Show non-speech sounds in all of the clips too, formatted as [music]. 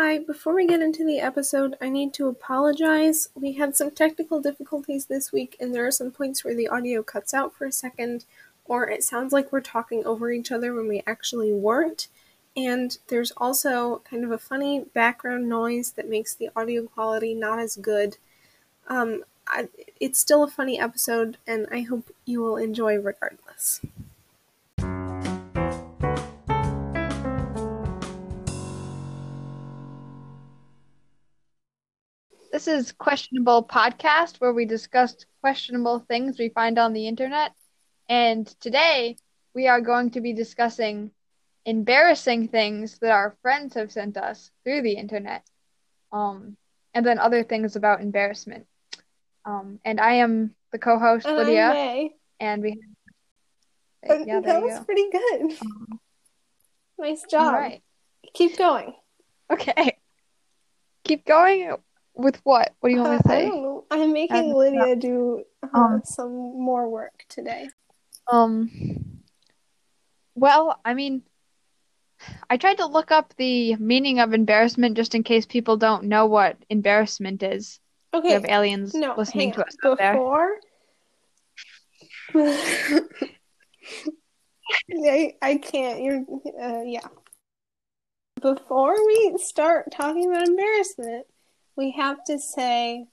Hi, before we get into the episode, I need to apologize. We had some technical difficulties this week, and there are some points where the audio cuts out for a second, or it sounds like we're talking over each other when we actually weren't. And there's also kind of a funny background noise that makes the audio quality not as good. Um, I, it's still a funny episode, and I hope you will enjoy regardless. This is Questionable Podcast, where we discuss questionable things we find on the internet. And today we are going to be discussing embarrassing things that our friends have sent us through the internet. Um, and then other things about embarrassment. Um, and I am the co-host And Lydia, and we. Uh, Yeah, that was go. pretty good. Um, Nice job. right. Keep going. Okay. Keep going with what? What do you want me to Uh, I say? don't know. I'm making Lydia do uh, um, some more work today. Um, well, I mean, I tried to look up the meaning of embarrassment just in case people don't know what embarrassment is. Okay. We have aliens no, listening to us. Before. [laughs] I, I can't. You're, uh, yeah. Before we start talking about embarrassment, we have to say,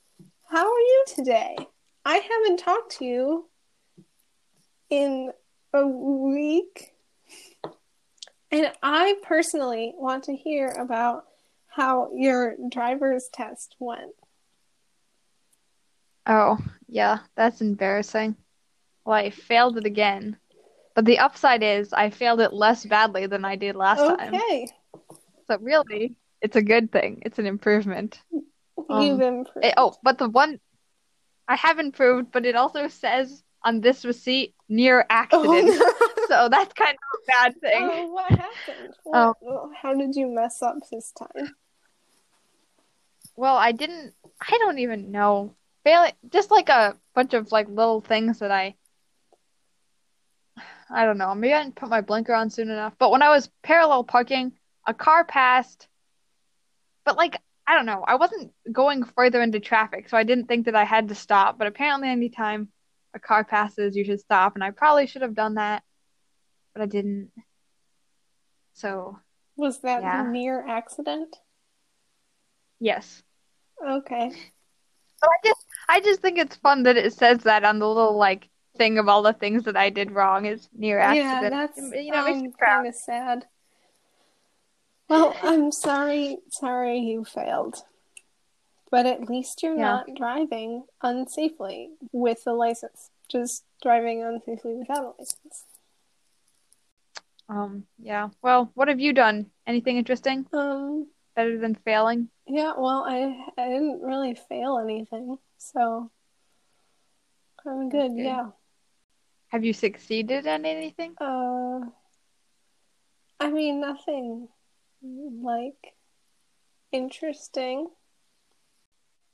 How are you today? I haven't talked to you in a week. And I personally want to hear about how your driver's test went. Oh, yeah, that's embarrassing. Well, I failed it again. But the upside is I failed it less badly than I did last time. Okay, So really, it's a good thing. It's an improvement. You've Um, improved. It- oh, but the one I have improved, but it also says on this receipt near accident. Oh, no. [laughs] So that's kind of a bad thing. Oh, what happened? What, how did you mess up this time? Well, I didn't, I don't even know. Failing, just like a bunch of like little things that I, I don't know. Maybe I didn't put my blinker on soon enough. But when I was parallel parking, a car passed. But like, I don't know. I wasn't going further into traffic, so I didn't think that I had to stop. But apparently, anytime a car passes, you should stop. And I probably should have done that, but I didn't. So, Was that Yeah. near accident? yes. Okay. So I just I just think it's fun that it says that on the little like thing of all the things that I did wrong is near accident. Yeah, that's You know, um, kind of sad. Well, I'm sorry, sorry you failed. But at least you're Yeah. not driving unsafely with a license. Just driving unsafely without a license. Um, yeah. Well, what have you done? Anything interesting? Um, Better than failing? yeah, well, I I didn't really fail anything, so I'm good, yeah. Have you succeeded in anything? Uh, I mean, nothing like interesting.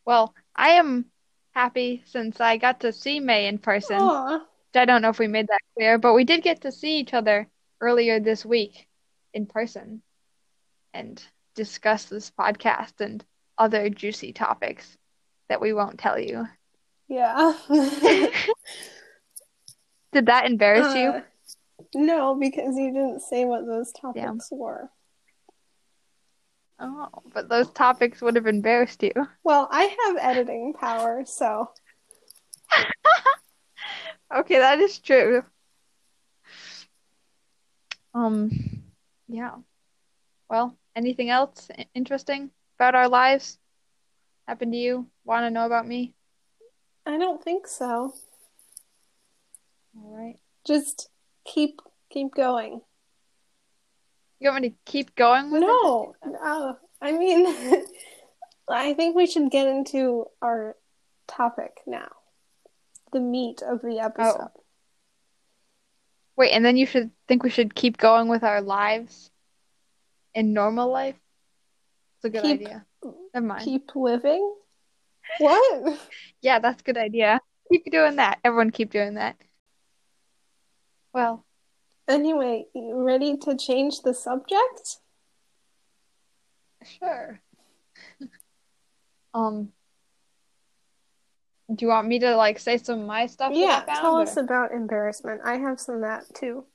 Well, I am happy since I got to see May in person. Aw, I don't know if we made that clear, but we did get to see each other earlier this week in person and discuss this podcast and other juicy topics that we won't tell you. yeah. [laughs] Did that embarrass you? Uh, no, because you didn't say what those topics were. Oh, but those topics would have embarrassed you. [laughs] Well, I have editing power, so [laughs] Okay, that is true. Um, yeah. Well, anything else interesting about our lives happened to you? Want to know about me? I don't think so. All right. Just keep keep going. You want me to keep going with it? No, uh, I mean, [laughs] I think we should get into our topic now. The meat of the episode. it? Wait, and then you should think we should keep going with our lives in normal life? It's a good Keep- idea. Never mind. Keep living? What? [laughs] Yeah, that's a good idea. Keep doing that. Everyone keep doing that. Well, Anyway, you ready to change the subject? Sure. um, do you want me to like say some of my stuff? Yeah, found, tell or- us about embarrassment. I have some of that too.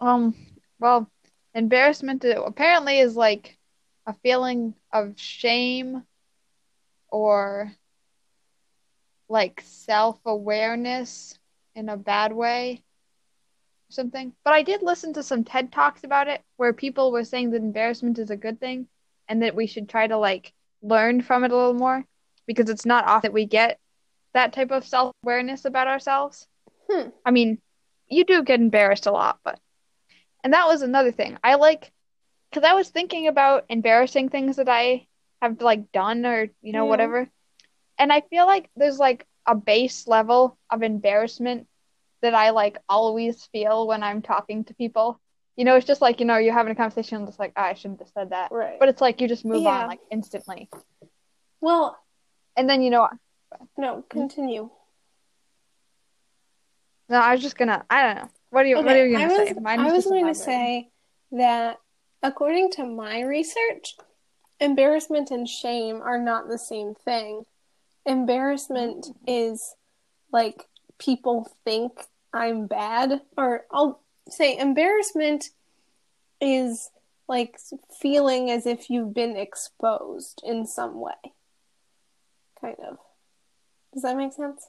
Um, well, embarrassment uh, apparently is like a feeling of shame or like self-awareness in a bad way something. But I did listen to some TED Talks about it where people were saying that embarrassment is a good thing and that we should try to like learn from it a little more because it's not often that we get that type of self-awareness about ourselves. Hmm. I mean, you do get embarrassed a lot, but and that was another thing. I like because I was thinking about embarrassing things that I have like done or you know Yeah. whatever. And I feel like there's like a base level of embarrassment that I like always feel when I'm talking to people. You know, it's just like, you know, you're having a conversation and it's like, "Ah, I shouldn't have said that. Right. But it's like you just move Yeah. on like instantly. well, And then, you know, no, continue. no, I was just gonna, I don't know. What are you, what are you gonna was, say? Mine I was going to say that according to my research, embarrassment and shame are not the same thing. Embarrassment is like people think I'm bad, or I'll say embarrassment is like feeling as if you've been exposed in some way. Kind of. Does that make sense?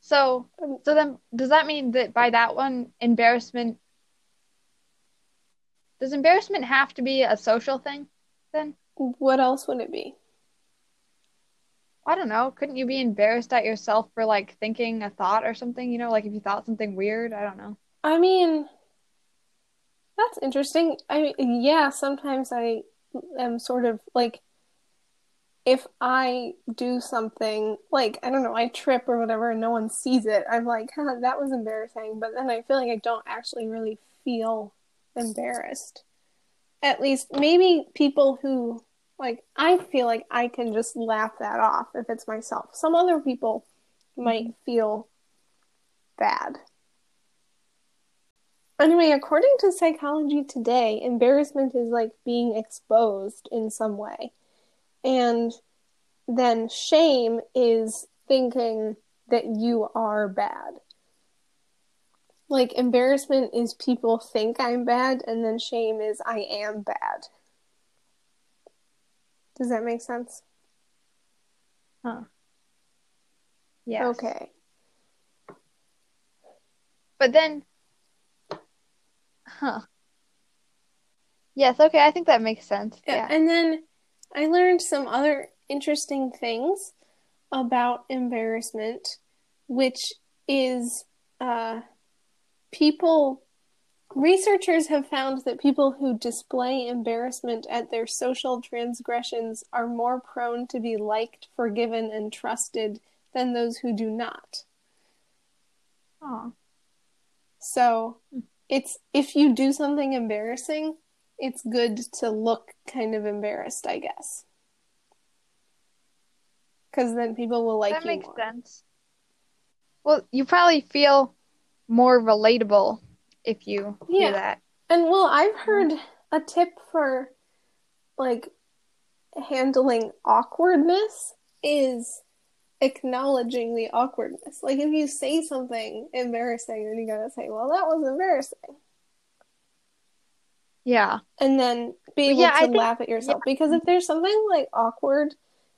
So, Um, so then, does that mean that by that one, embarrassment, does embarrassment have to be a social thing then? What else would it be? I don't know. Couldn't you be embarrassed at yourself for like thinking a thought or something? You know, like if you thought something weird, I don't know. I mean, that's interesting. I mean, yeah, sometimes I am sort of like, if I do something, like, I don't know, I trip or whatever and no one sees it, I'm like, huh, that was embarrassing. But then I feel like I don't actually really feel embarrassed. At least, maybe people who, like, I feel like I can just laugh that off if it's myself. Some other people might mm-hmm. feel bad. Anyway, according to Psychology Today, embarrassment is like being exposed in some way. And then shame is thinking that you are bad. Like, embarrassment is people think I'm bad, and then shame is I am bad. Does that make sense? Huh. Yeah. Okay. But then, huh. Yes, okay, I think that makes sense. Yeah, Yeah. and then I learned some other interesting things about embarrassment, which is uh, people. Researchers have found that people who display embarrassment at their social transgressions are more prone to be liked, forgiven, and trusted than those who do not. Aw. So, it's if you do something embarrassing, it's good to look kind of embarrassed, I guess. Because then people will like that you makes more. sense. Well, you probably feel more relatable if you Yeah. do that. And well, I've heard a tip for like handling awkwardness is acknowledging the awkwardness. Like if you say something embarrassing, then you gotta say, "Well, that was embarrassing," Yeah. and then be able Yeah, I to think- laugh at yourself. Because if there's something like awkward,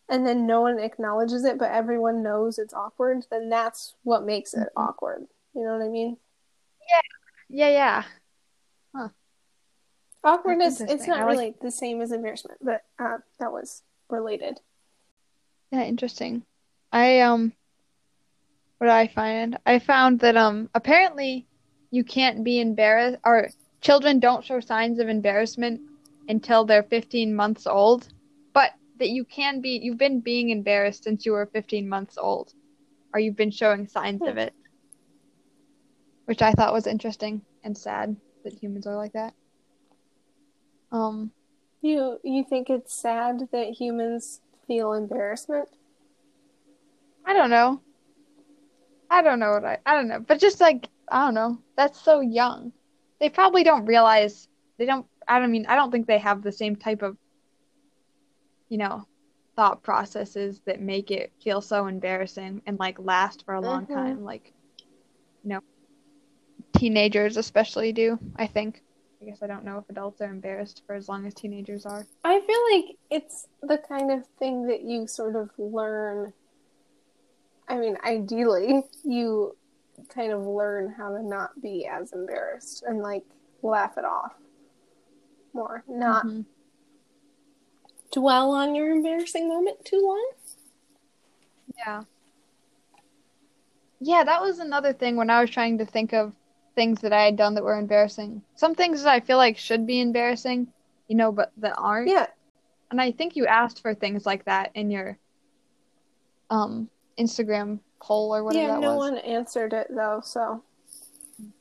and then no one acknowledges it, but everyone knows it's awkward, then that's what makes it Mhm. awkward. You know what I mean? Yeah, yeah. Yeah. Huh. Awkwardness, it's not like- really the same as embarrassment, but uh, that was related. Yeah, interesting. I um what I find? I found that um apparently you can't be embarrassed or children don't show signs of embarrassment until they're 15 months old, but that you can be you've been being embarrassed since you were 15 months old or you've been showing signs of Hmm. it. Which I thought was interesting and sad that humans are like that. Um You you think it's sad that humans feel embarrassment? I don't know. I don't know what I I don't know. But just like I don't know. That's so young. They probably don't realize they don't I don't mean I don't think they have the same type of you know thought processes that make it feel so embarrassing and like last for a long Mhm. time like teenagers especially do I think I guess I don't know if adults are embarrassed for as long as teenagers are I feel like it's the kind of thing that you sort of learn. I mean, ideally, you kind of learn how to not be as embarrassed and like laugh it off more, not Mhm. dwell on your embarrassing moment too long. Yeah. Yeah, that was another thing when I was trying to think of things that I had done that were embarrassing. Some things that I feel like should be embarrassing, you know, but that aren't. Yeah, And I think you asked for things like that in your um Instagram poll or whatever yeah. No was. one answered it though, so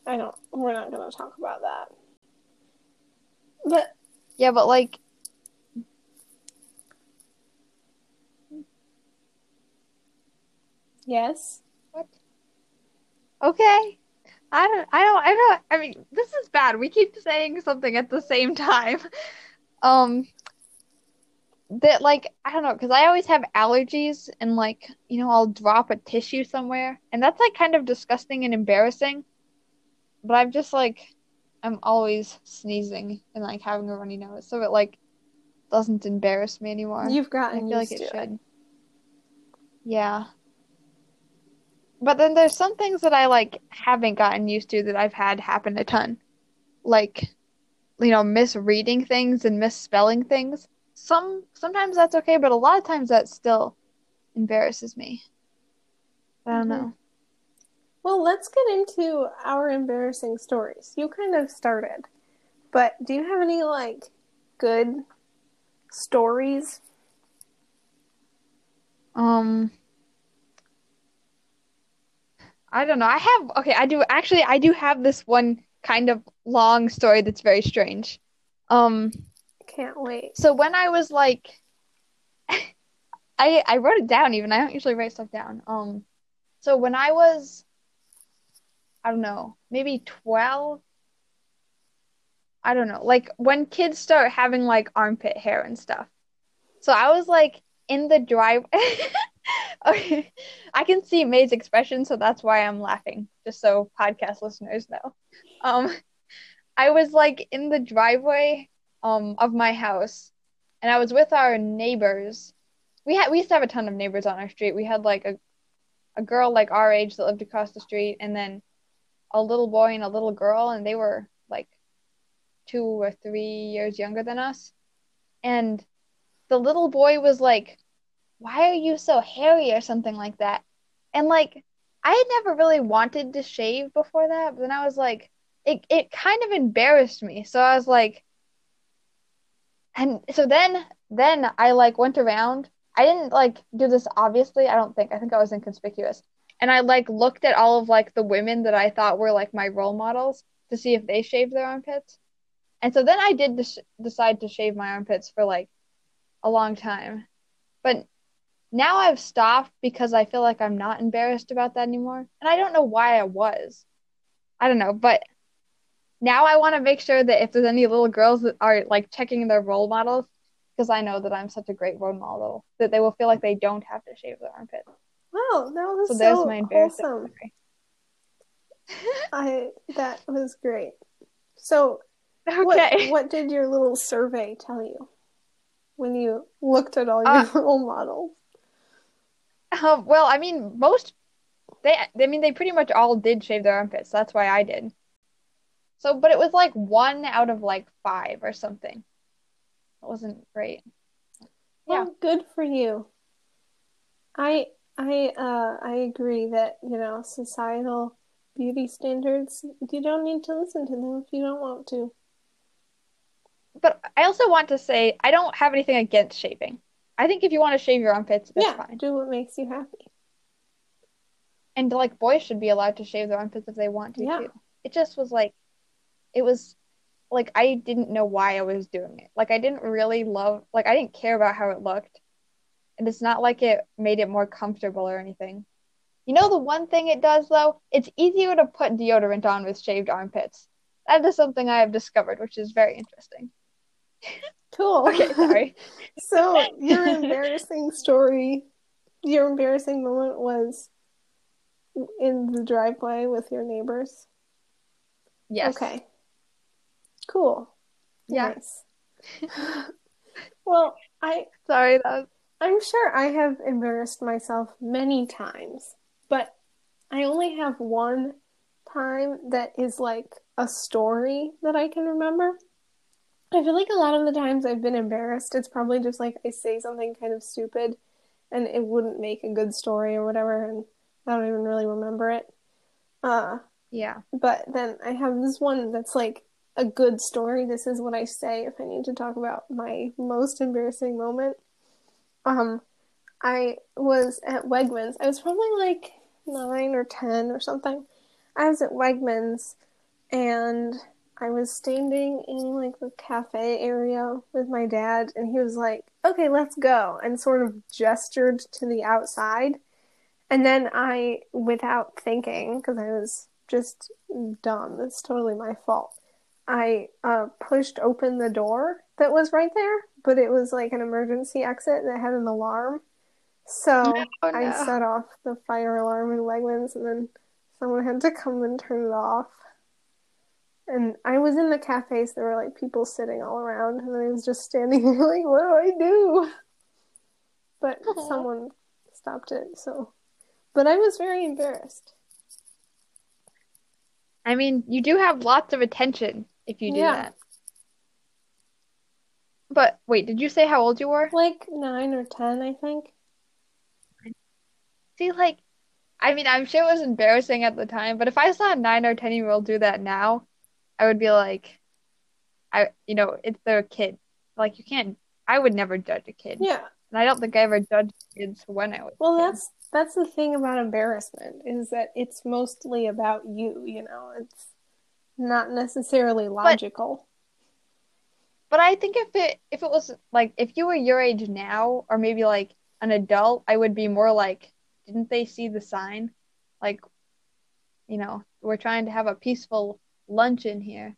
I don't. We're not going to talk about that. But Yeah, but like yes, What? okay. I don't I don't I don't I mean, this is bad. We keep saying something at the same time. [laughs] Um that like I don't know because I always have allergies and like you know I'll drop a tissue somewhere and that's like kind of disgusting and embarrassing. But I'm just like I'm always sneezing and like having a runny nose, so it like doesn't embarrass me anymore. you've I gotten feel like used it to it. should. Yeah. But then there's some things that I like haven't gotten used to that I've had happen a ton. Like, you know, misreading things and misspelling things. Some sometimes that's okay, but a lot of times that still embarrasses me. I don't know. Well, let's get into our embarrassing stories. You kind of started, but do you have any like good stories? Um I don't know. I have okay, I do actually I do have this one kind of long story that's very strange. Um Can't wait. So when I was like, [laughs] I I wrote it down even. I don't usually write stuff down. Um, so when I was, I don't know, maybe 12, I don't know, like when kids start having like armpit hair and stuff. So I was like in the drive. [laughs] [laughs] Okay, I can see May's expression, so that's why I'm laughing, just so podcast listeners know. Um, [laughs] I was like in the driveway um of my house and I was with our neighbors. We had we used to have a ton of neighbors on our street. We had like a a girl like our age that lived across the street and then a little boy and a little girl and they were like 2 or 3 years younger than us. And the little boy was like, "Why are you so hairy?" or something like that. And like I had never really wanted to shave before that, but then I was like it it kind of embarrassed me. So I was like and so then then I like went around. I didn't like do this obviously. I don't think. I think I was inconspicuous. And I like looked at all of like the women that I thought were like my role models to see if they shaved their armpits. And so then I did des- decide to shave my armpits for like a long time. But now I've stopped because I feel like I'm not embarrassed about that anymore. And I don't know why I was. I don't know, but now I want to make sure that if there's any little girls that are like checking their role models, because I know that I'm such a great role model, that they will feel like they don't have to shave their armpits. Wow, that was So so, there's my embarrassing wholesome. [laughs] I that was great. So, Okay. what what did your little survey tell you when you looked at all your Uh, [laughs] role models? Um, well, I mean, most they, I mean, they pretty much all did shave their armpits. That's why I did. So, but it was like one out of like five or something. It wasn't great. Yeah. Well, good for you. I I uh I agree that, you know, societal beauty standards, you don't need to listen to them if you don't want to. But I also want to say I don't have anything against shaving. I think if you want to shave your armpits, that's yeah, fine. do what makes you happy. And like boys should be allowed to shave their armpits if they want to Yeah. too. It just was like, it was like I didn't know why I was doing it. Like I didn't really love, like I didn't care about how it looked. And it's not like it made it more comfortable or anything. You know the one thing it does though? It's easier to put deodorant on with shaved armpits. That is something I have discovered, which is very interesting. [laughs] Cool. [laughs] Okay, sorry. so [laughs] your embarrassing story, your embarrassing moment was in the driveway with your neighbors. Yes. Okay. Cool. Yeah. Nice. well, I Sorry, that. I'm sure I have embarrassed myself many times, but I only have one time that is like a story that I can remember. I feel like a lot of the times I've been embarrassed, it's probably just like I say something kind of stupid and it wouldn't make a good story or whatever, and I don't even really remember it. Uh, Yeah. but then I have this one that's like a good story. This is what I say if I need to talk about my most embarrassing moment. Um, I was at Wegmans. I was probably like nine or ten or something. I was at Wegmans and I was standing in like the cafe area with my dad, and he was like, "Okay, let's go," and sort of gestured to the outside. And then I, without thinking, because I was just dumb, it's totally my fault. I uh, pushed open the door that was right there, but it was like an emergency exit that had an alarm. So [laughs] Oh, I set off the fire alarm in Wegmans, and then someone had to come and turn it off. And I was in the cafe, so there were like people sitting all around, and I was just standing there [laughs] like, what do I do? But Aw. someone stopped it, so. But I was very embarrassed. I mean, you do have lots of attention if you do Yeah. that. But wait, did you say how old you were? Like nine or ten, I think. See, like, I mean, I'm sure it was embarrassing at the time, but if I saw a nine or ten year old do that now, I would be like, I, you know, it's their kid. Like, you can't, I would never judge a kid. Yeah. And I don't think I ever judged kids when I was Well, that's that's the thing about embarrassment is that it's mostly about you, you know. It's not necessarily logical. But I think if it if it was like if you were your age now or maybe like an adult, I would be more like, didn't they see the sign? Like, you know, we're trying to have a peaceful lunch in here.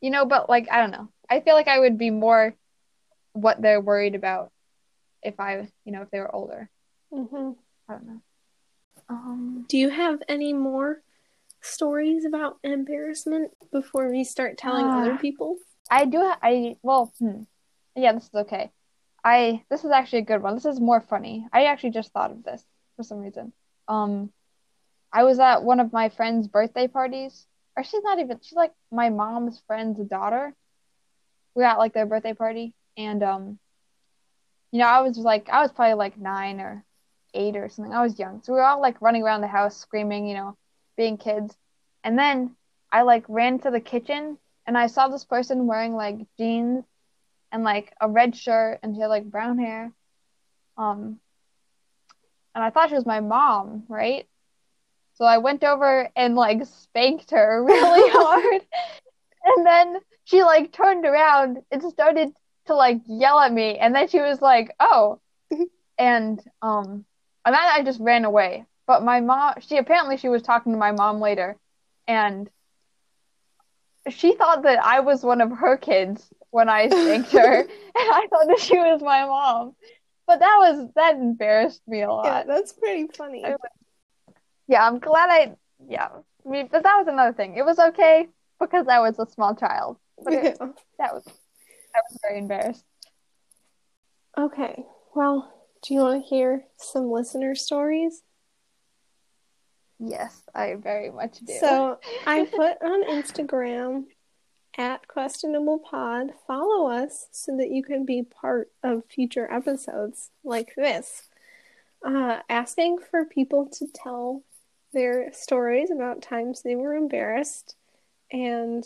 You know, but like I don't know. I feel like I would be more what they're worried about if I, you know, if they were older. hmm I don't know. Um, Do you have any more stories about embarrassment before we start telling Ah. other people? I do. ha- I well, hmm. Yeah, this is okay. I this is actually a good one. This is more funny. I actually just thought of this for some reason. Um, I was at one of my friend's birthday parties, or she's not even. She's like my mom's friend's daughter. We at like their birthday party, and um, you know, I was like, I was probably like nine or eight or something. I was young, so we were all like running around the house screaming, you know, being kids. And then I like ran to the kitchen and I saw this person wearing like jeans and like a red shirt and she had like brown hair. Um, and I thought she was my mom, right? So I went over and like spanked her [laughs] really hard. And then she like turned around and started to like yell at me. And then she was like, "Oh." And um and then I just ran away. But my mom, she apparently she was talking to my mom later and she thought that I was one of her kids when I spanked her, [laughs] and I thought that she was my mom. But that was that embarrassed me a Yeah, lot. that's pretty funny. I- Yeah, I'm glad I yeah. I mean, but that was another thing. It was okay because I was a small child. But it, Yeah. that was I was very embarrassed. Okay. Well, do you want to hear some listener stories? Yes, I very much do. So I put on Instagram at questionable pod. Follow us so that you can be part of future episodes like this. Uh, asking for people to tell their stories about times they were embarrassed, and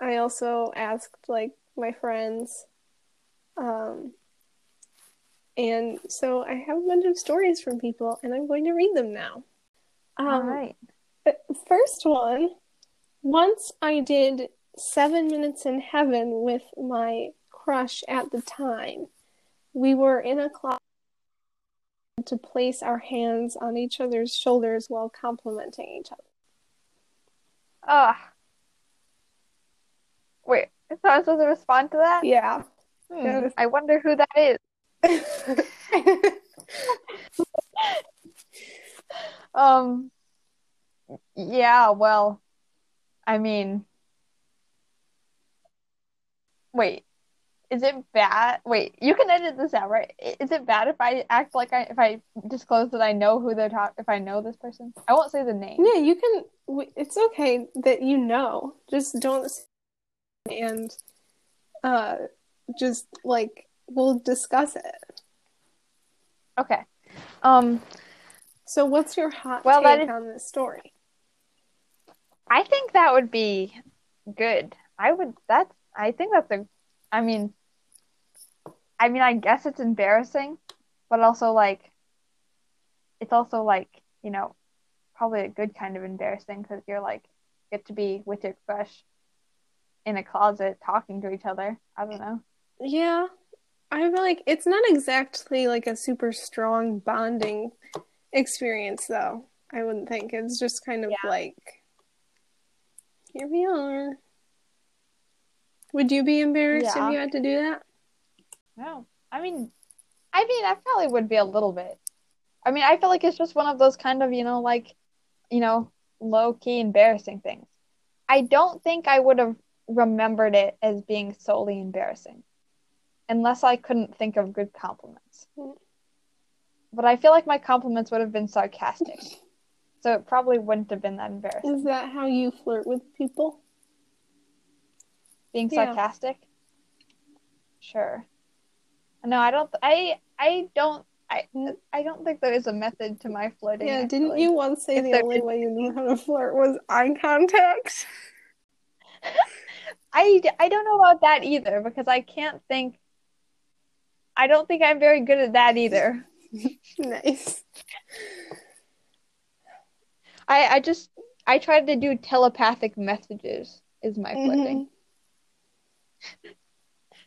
I also asked like my friends. Um, and so I have a bunch of stories from people, and I'm going to read them now. Um, all right. First one, once I did Seven Minutes in Heaven with my crush at the time. We were in a closet to place our hands on each other's shoulders while complimenting each other. Ugh. Wait, so I was supposed to respond to that? Yeah. Hmm, Yeah. I wonder who that is. [laughs] Um, yeah, well, I mean, wait, is it bad? Wait, you can edit this out, right? Is it bad if I act like I if I disclose that I know who they're talking, if I know this person? I won't say the name. yeah, you can. It's okay that you know. Just don't. And uh, just like we'll discuss it. Okay. Um, So, what's your hot Well, take is- on this story? I think that would be good. I would that's I think that's a I mean I mean I guess it's embarrassing, but also like it's also like, you know, probably a good kind of embarrassing because you're like get to be with your crush in a closet talking to each other. I don't know. Yeah, I feel like it's not exactly like a super strong bonding experience, though. I wouldn't think it's just kind of Yeah. like, here we are. Would you be embarrassed Yeah. if you had to do that? No. I mean I mean I probably would be a little bit. I mean I feel like it's just one of those kind of, you know, like, you know, low key embarrassing things. I don't think I would have remembered it as being solely embarrassing unless I couldn't think of good compliments. But I feel like my compliments would have been sarcastic. [laughs] So it probably wouldn't have been that embarrassing. Is that how you flirt with people? Being Yeah. sarcastic? Sure. No, I don't I I don't I I don't think there is a method to my flirting. Yeah, didn't you once say If the only is- way you knew how to flirt was eye contact? [laughs] I, I don't know about that either because I can't think. I don't think I'm very good at that either. [laughs] Nice. I, I just I tried to do telepathic messages is my flirting. Mhm.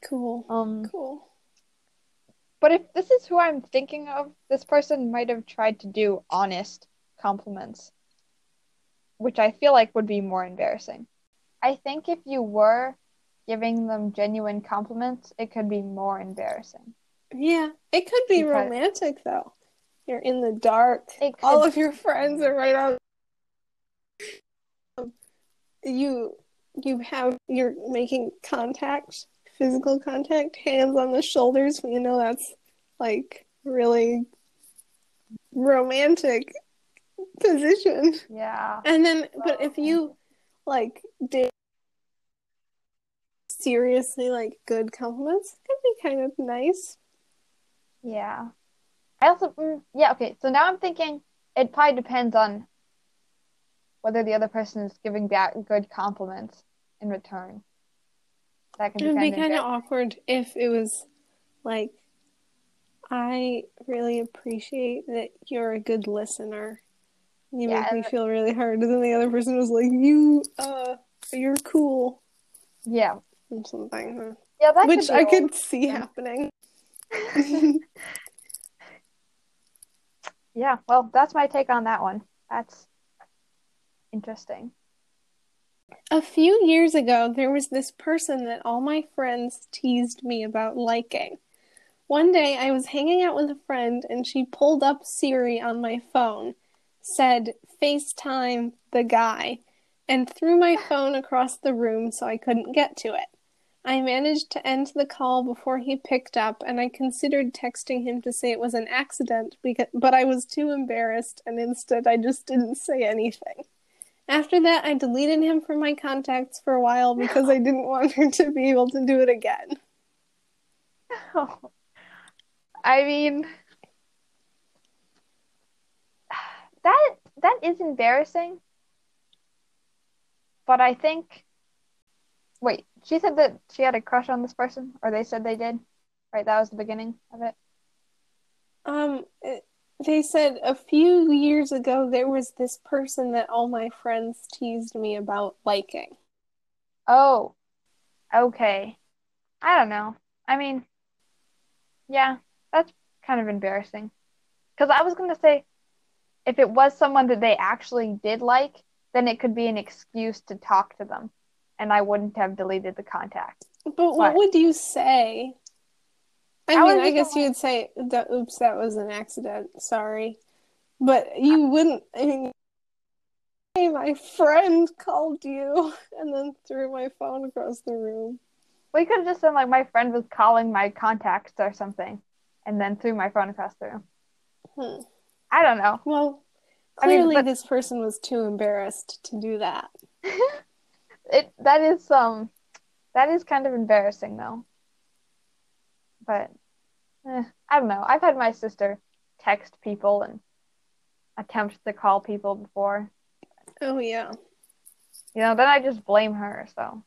Cool. Um, Cool. but if this is who I'm thinking of, this person might have tried to do honest compliments, which I feel like would be more embarrassing. I think if you were giving them genuine compliments, it could be more embarrassing. Yeah, it could be Because- romantic though. You're in the dark. All of your friends are right on. You you have you're making contact, physical contact, hands on the shoulders. You know that's like really romantic position. Yeah. And then, but if you like did seriously like good compliments, it could be kind of nice. Yeah. I also, mm, yeah, okay. So now I'm thinking it probably depends on whether the other person is giving back good compliments in return. That It would be kind of awkward if it was like, I really appreciate that you're a good listener. You Yeah, make me feel really hard. And then the other person was like, you, uh, you're cool. yeah, Or something. yeah. That Which could I could see happening. [laughs] Yeah. Well, that's my take on that one. That's interesting. A few years ago, there was this person that all my friends teased me about liking. One day, I was hanging out with a friend and she pulled up Siri on my phone, said, FaceTime the guy, and threw my phone across the room so I couldn't get to it. I managed to end the call before he picked up, and I considered texting him to say it was an accident, because, but I was too embarrassed, and instead I just didn't say anything. After that, I deleted him from my contacts for a while because I didn't want her to be able to do it again. Oh. [laughs] I mean, that that is embarrassing. But I think, wait, she said that she had a crush on this person, or they said they did, right? That was the beginning of it. Um, it- they said a few years ago there was this person that all my friends teased me about liking. Oh, okay. I don't know. I mean, yeah, that's kind of embarrassing. Because I was going to say, if it was someone that they actually did like, then it could be an excuse to talk to them, and I wouldn't have deleted the contact. But what What? would you say I mean, I guess you like- would say, that, "Oops, that was an accident. Sorry," but you wouldn't. I mean, hey, my friend called you, and then threw my phone across the room. We could have just said like my friend was calling my contacts or something, and then threw my phone across the room. Hmm. I don't know. Well, I mean, clearly but- this person was too embarrassed to do that. [laughs] It that is um that is kind of embarrassing though. But eh, I don't know. I've had my sister text people and attempt to call people before. Oh yeah. You know, then I just blame her, so.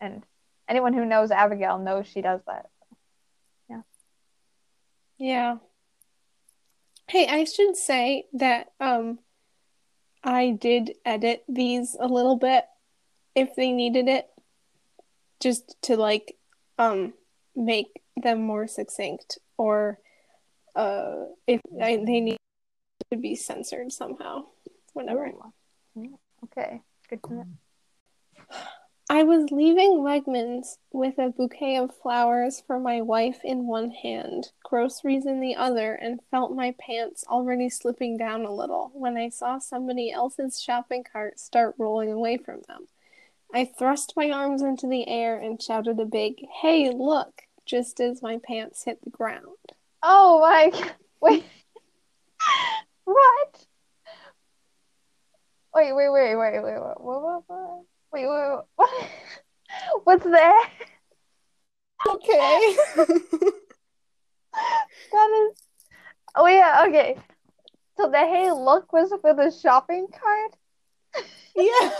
And anyone who knows Abigail knows she does that. Yeah. Yeah. Hey, I should say that um I did edit these a little bit if they needed it just to like um make them more succinct or uh if I, they need to be censored somehow whatever. Ooh. Okay. Good to know. I was leaving Wegmans with a bouquet of flowers for my wife in one hand, groceries in the other, and felt my pants already slipping down a little when I saw somebody else's shopping cart start rolling away from them. I thrust my arms into the air and shouted a big, Hey, look! Just as my pants hit the ground. Oh my wait. what? Wait, wait, wait, wait, wait, wait, what, what, what? Wait, wait, wait, what? What's that? Okay. That is. Oh yeah, okay. So the hey look was for the shopping cart. yeah.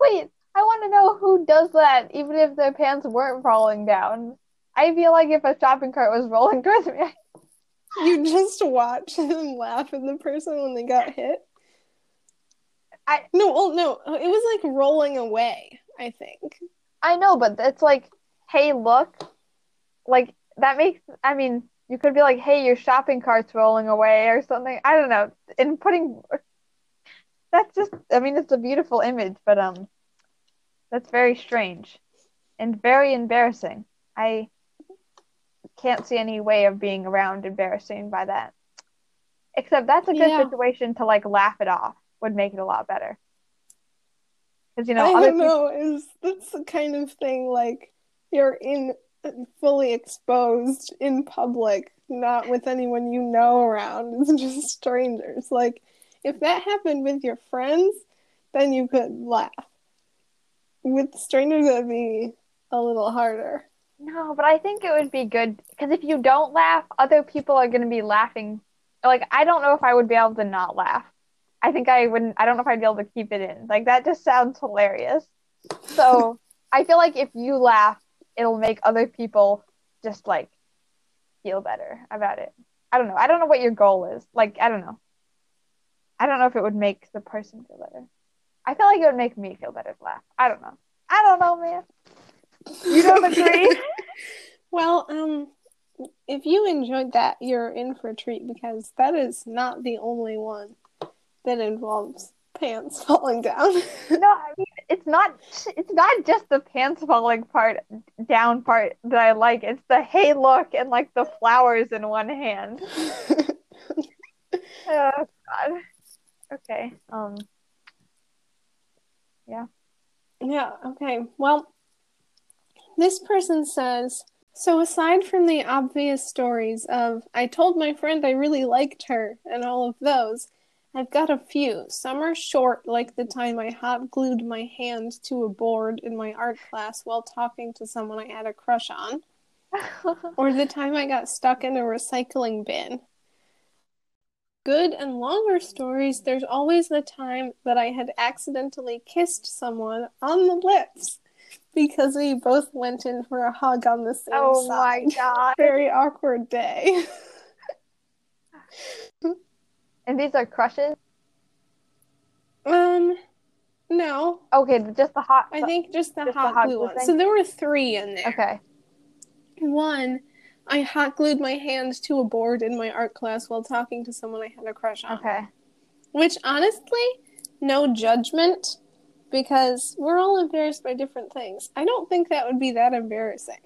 Wait, I want to know who does that, even if their pants weren't falling down. I feel like if a shopping cart was rolling towards me, I- [laughs] You just watch them laugh at the person when they got hit. I- no, well, no, it was like rolling away. I think. I know, but it's like, hey, look, like that makes. I mean, you could be like, hey, your shopping cart's rolling away or something. I don't know. And putting that's just. I mean, it's a beautiful image, but um, that's very strange and very embarrassing. I can't see any way of being around embarrassing by that. Except that's a good Yeah. situation to like laugh it off. Would make it a lot better. Because you know, I don't people. know. Is that's the kind of thing like you're in fully exposed in public, not with anyone you know around. [laughs] It's just strangers. Like if that happened with your friends, then you could laugh. With strangers, that'd be a little harder. No, but I think it would be good because if you don't laugh, other people are going to be laughing. Like, I don't know if I would be able to not laugh. I think I wouldn't, I don't know if I'd be able to keep it in. Like, that just sounds hilarious. So, [laughs] I feel like if you laugh, it'll make other people just like feel better about it. I don't know. I don't know what your goal is. Like, I don't know. I don't know if it would make the person feel better. I feel like it would make me feel better to laugh. I don't know. I don't know, man. You don't agree? [laughs] Well, um, if you enjoyed that, you're in for a treat because that is not the only one that involves pants [laughs] falling down. No, I mean it's not it's not just the pants falling part down part that I like. It's the hey look and like the flowers in one hand. [laughs] Oh God. Okay. Um Yeah, Yeah, okay. Well, this person says So, aside from the obvious stories of, I told my friend I really liked her, and all of those, I've got a few. Some are short, like the time I hot glued my hand to a board in my art class while talking to someone I had a crush on, [laughs] or the time I got stuck in a recycling bin. Good and longer stories, there's always the time that I had accidentally kissed someone on the lips because we both went in for a hug on the same oh my side. [laughs] God. Very awkward day. [laughs] And these are crushes? um, no, Okay, just the hot. I think just the Just the hot hot glue glue one. thing? So there were three in there. Okay. One, I hot glued my hand to a board in my art class while talking to someone I had a crush on. Okay. Which honestly, no judgment because we're all embarrassed by different things. I don't think that would be that embarrassing.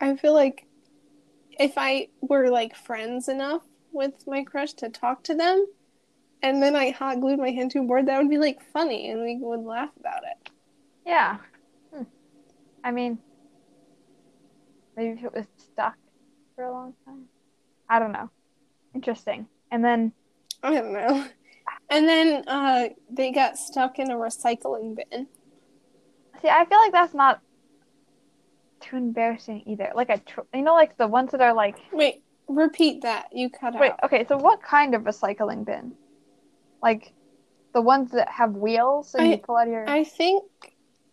I feel like if I were like friends enough with my crush to talk to them, and then I hot glued my hand to a board, that would be like funny, and we would laugh about it. Yeah. Hmm. I mean, maybe if it was for a long time. I don't know. Interesting. And then I don't know. And then uh, they got stuck in a recycling bin. see, I feel like that's not too embarrassing either. Like a, tr- you know, like the ones that are like. Wait, repeat that. You cut Wait, out. okay. So what kind of recycling bin? Like the ones that have wheels and you pull out your. I think.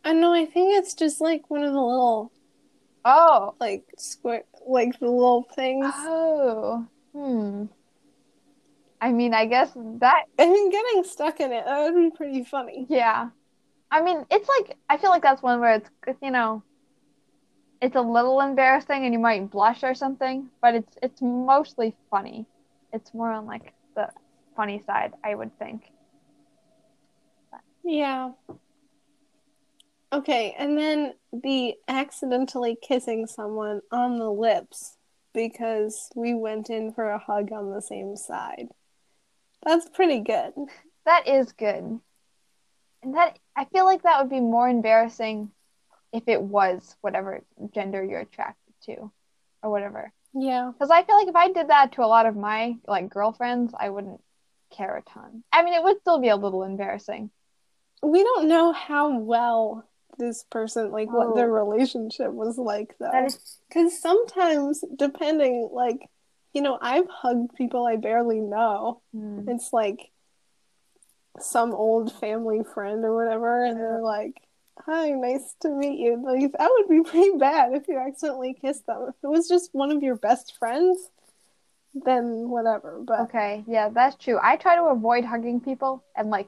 I know. I think it's just like one of the little Oh. like square, like the little things. Oh. Hmm. I mean, I guess that I mean, getting stuck in it that would be pretty funny. Yeah. I mean, it's like I feel like that's one where it's you know, it's a little embarrassing and you might blush or something, but it's it's mostly funny. It's more on like the funny side, I would think. Yeah. Okay, and then the accidentally kissing someone on the lips because we went in for a hug on the same side. That's pretty good. That is good. And that I feel like that would be more embarrassing if it was whatever gender you're attracted to or whatever. Yeah. Because I feel like if I did that to a lot of my like girlfriends, I wouldn't care a ton. I mean, it would still be a little embarrassing. We don't know how well this person, like, what their Oh. relationship was like, though. Because sometimes, depending, like, you know, I've hugged people I barely know. Hmm. It's like some old family friend or whatever, and they're like, Hi, nice to meet you. Like, that would be [laughs] pretty bad if you accidentally kissed them. If it was just one of your best friends, then whatever. But Okay, yeah, that's true. I try to avoid hugging people, and like,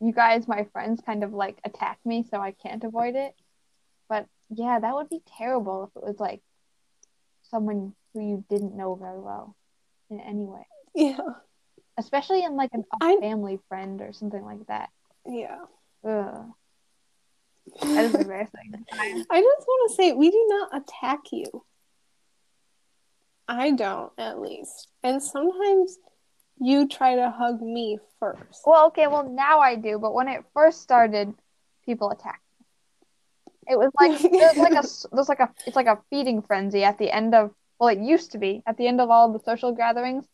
you guys, my friends, kind of like attack me, so I can't avoid it. But yeah, that would be terrible if it was like someone who you didn't know very well in any way, yeah, especially in like an, I- family friend or something like that. yeah. Ugh, that is embarrassing. [laughs] I just want to say, we do not attack you. I don't, at least. And sometimes you try to hug me first. Well, okay, well now I do, but when it first started, people attacked me. It was like it was like a there's like a it's like a feeding frenzy at the end of well, it used to be at the end of all the social gatherings.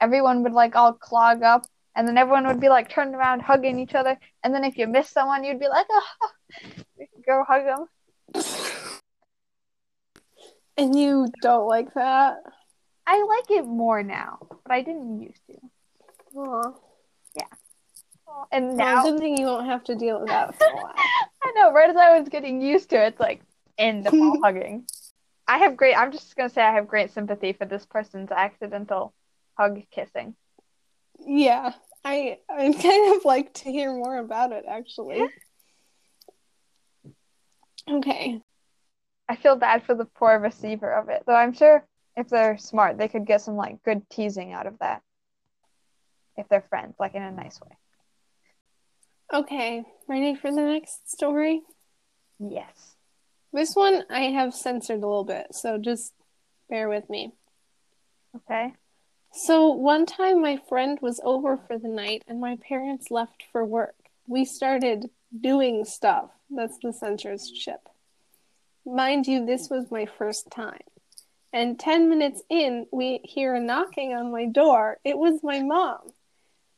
Everyone would like all clog up, and then everyone would be like turned around hugging each other. And then if you missed someone, you'd be like, [laughs] oh, go hug them. And you don't like that? I like it more now, but I didn't used to. Aw. And Well, now good thing you won't have to deal with that for a while. [laughs] I know, right as I was getting used to it, it's like end of all hugging. I have great, I'm just gonna say I have great sympathy for this person's accidental hug kissing. Yeah, I I'd [laughs] kind of like to hear more about it actually. Okay. I feel bad for the poor receiver of it, though I'm sure if they're smart, they could get some like good teasing out of that. If they're friends, like in a nice way. Okay, ready for the next story? Yes. This one I have censored a little bit, so just bear with me. Okay. So, one time my friend was over for the night and my parents left for work. We started doing stuff. That's the censorship. Mind you, this was my first time. And 10 minutes in, we hear a knocking on my door. It was my mom.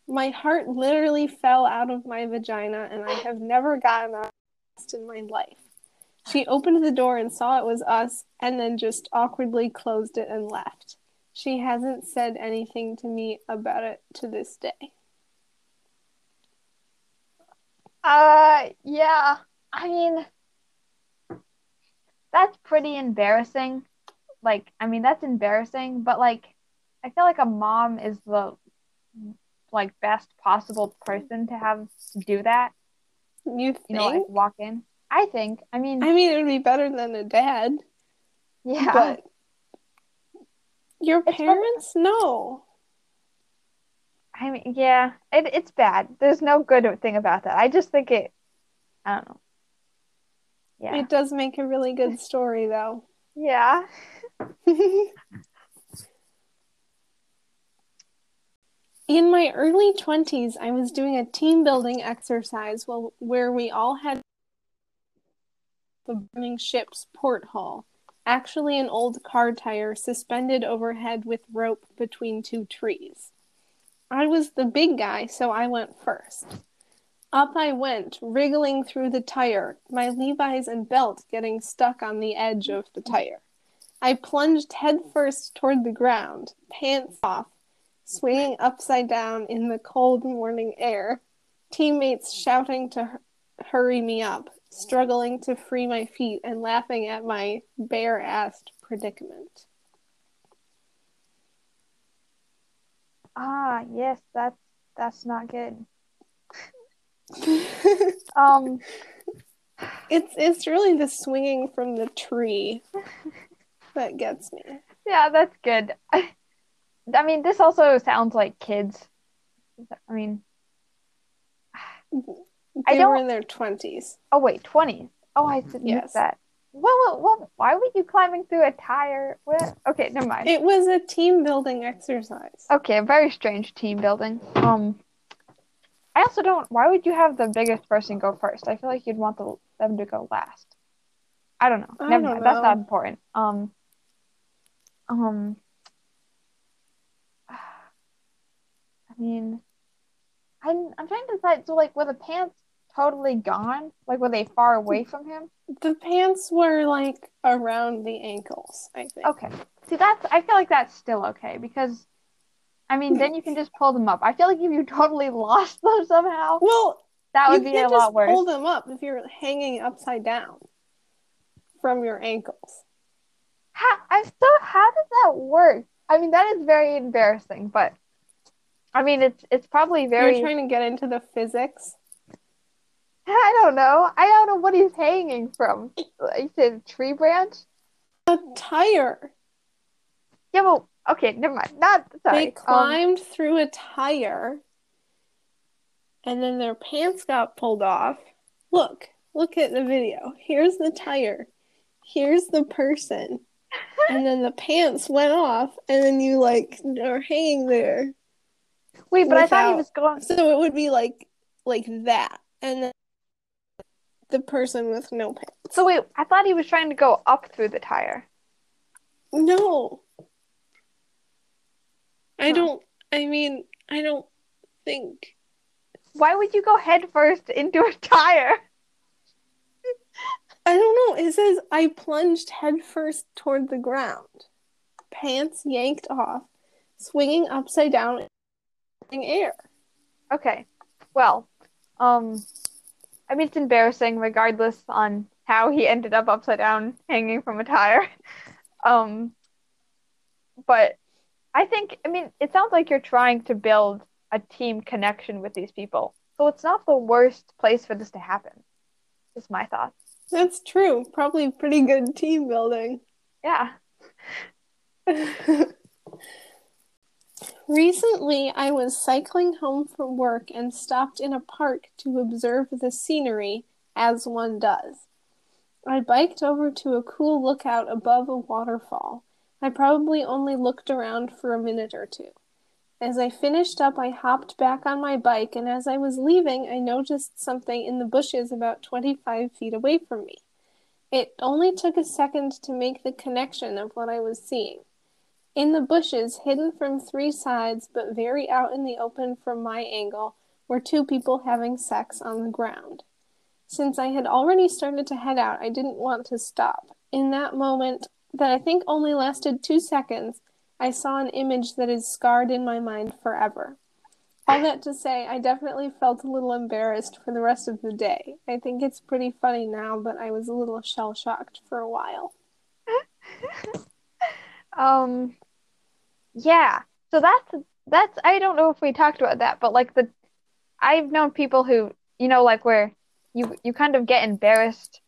My heart literally fell out of my vagina, and I have never gotten that in my life. She opened the door and saw it was us, and then just awkwardly closed it and left. She hasn't said anything to me about it to this day. Uh, yeah. I mean, that's pretty embarrassing. Like, I mean, that's embarrassing, but like, I feel like a mom is the like best possible person to have to do that. You think? You know, like walk in. I think. I mean, I mean, it would be better than a dad, yeah. but your better- parents? No. I mean, yeah, it, it's bad. There's no good thing about that. I just think it, I don't know. Yeah. It does make a really good story, though. [laughs] Yeah. [laughs] In my early 20s, I was doing a team building exercise where we all had the burning ship's porthole, actually an old car tire suspended overhead with rope between two trees. I was the big guy, so I went first. Up I went, wriggling through the tire, my Levi's and belt getting stuck on the edge of the tire. I plunged headfirst toward the ground, pants off, swinging upside down in the cold morning air, teammates shouting to hu- hurry me up, struggling to free my feet and laughing at my bare assed predicament. Ah, yes, that's that's not good. [laughs] Um, it's it's really the swinging from the tree [laughs] that gets me. yeah, that's good. I [laughs] I mean, this also sounds like kids. I mean, I They were don't- in their twenties. oh wait, 20s. Oh, I didn't miss Yes. that. Well, well, well, why were you climbing through a tire? What? Okay, never mind. It was a team building exercise. Okay, a very strange team building. Um, I also don't. Why would you have the biggest person go first? I feel like you'd want the, them to go last. I don't know. I Never don't mind. That's not important. Um, um, I mean, I'm I'm trying to decide. So, like, were the pants totally gone? Like, were they far away from him? The pants were like around the ankles, I think. Okay. See, that's. I feel like that's still okay because, I mean, then you can just pull them up. I feel like if you totally lost them somehow, Well, that you would be a lot just worse. pull them up if you're hanging upside down from your ankles. How, I'm so. How does that work? I mean, that is very embarrassing, but I mean, it's it's probably very. You're trying to get into the physics. [laughs] I don't know. I don't know what he's hanging from. You said a tree branch? A tire. Yeah, well, okay, never mind. Not sorry. They Um, climbed through a tire and then their pants got pulled off. Look, look at the video. Here's the tire. Here's the person. And then the pants went off and then you like are hanging there. wait, but I thought he was going. So it would be like like that. And then the person with no pants. So wait, I thought he was trying to go up through the tire. No. I don't I mean, I don't think Why would you go head first into a tire? It says I plunged headfirst toward the ground, pants yanked off, swinging upside down in air. Okay. Well, um, I mean, it's embarrassing regardless on how he ended up upside down hanging from a tire. [laughs] Um, but I think, I mean, it sounds like you're trying to build a team connection with these people. So it's not the worst place for this to happen. Is my thought. That's true. Probably pretty good team building. Yeah. [laughs] Recently, I was cycling home from work and stopped in a park to observe the scenery, as one does. I biked over to a cool lookout above a waterfall. I probably only looked around for a minute or two. As I finished up, I hopped back on my bike, and as I was leaving, I noticed something in the bushes about 25 feet away from me. It only took a second to make the connection of what I was seeing. In the bushes, hidden from three sides but very out in the open from my angle, were two people having sex on the ground. Since I had already started to head out, I didn't want to stop. In that moment, that I think only lasted two seconds, I saw an image that is scarred in my mind forever. All that to say, I definitely felt a little embarrassed for the rest of the day. I think it's pretty funny now, but I was a little shell shocked for a while. [laughs] Um, yeah. So that's that's I don't know if we talked about that, but like the I've known people who, you know, like where you you kind of get embarrassed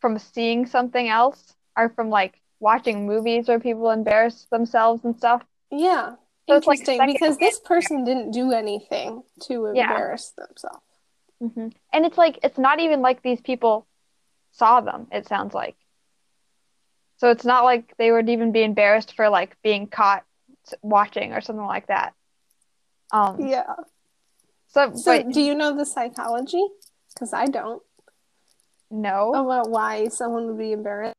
from seeing something else or from like watching movies where people embarrass themselves and stuff. Yeah, So it's like interesting because this person didn't do anything to Yeah. embarrass themselves. hmm And it's like it's not even like these people saw them, it sounds like. So it's not like they would even be embarrassed for like being caught watching or something like that. Um, Yeah. so, So, but do you know the psychology? Because I don't. no, About why someone would be embarrassed.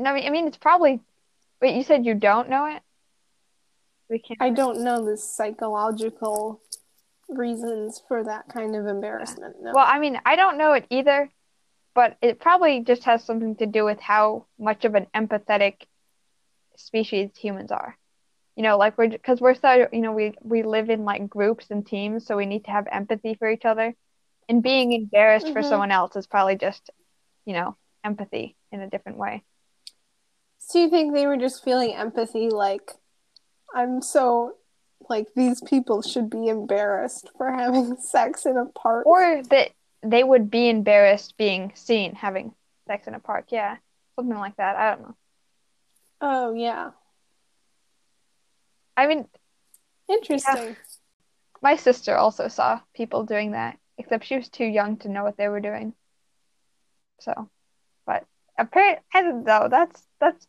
No, I mean, it's probably. Wait, you said you don't know it? We can't. I don't know the psychological reasons for that kind of embarrassment. No. Well, I mean, I don't know it either, but it probably just has something to do with how much of an empathetic species humans are. You know, like we're because we're so, you know, we we live in like groups and teams, so we need to have empathy for each other. And being embarrassed for Mhm. someone else is probably just, you know, empathy in a different way. So you think they were just feeling empathy, like I'm so, like these people should be embarrassed for having [laughs] sex in a park. Or that they would be embarrassed being seen having sex in a park. Yeah, something like that. I don't know. oh yeah, I mean, interesting. my sister also saw people doing that, except she was too young to know what they were doing. So, but apparently, I don't know. That's that's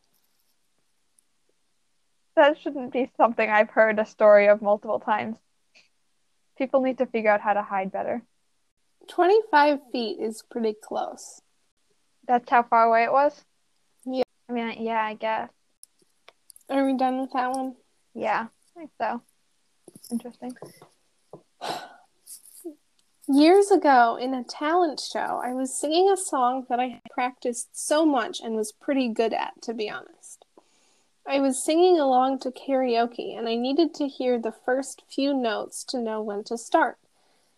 that shouldn't be something I've heard a story of multiple times. People need to figure out how to hide better. Twenty-five feet is pretty close. That's how far away it was? Yeah. I mean, yeah, I guess. Are we done with that one? Yeah, I think so. Interesting. Years ago, in a talent show, I was singing a song that I had practiced so much and was pretty good at, to be honest. I was singing along to karaoke, and I needed to hear the first few notes to know when to start.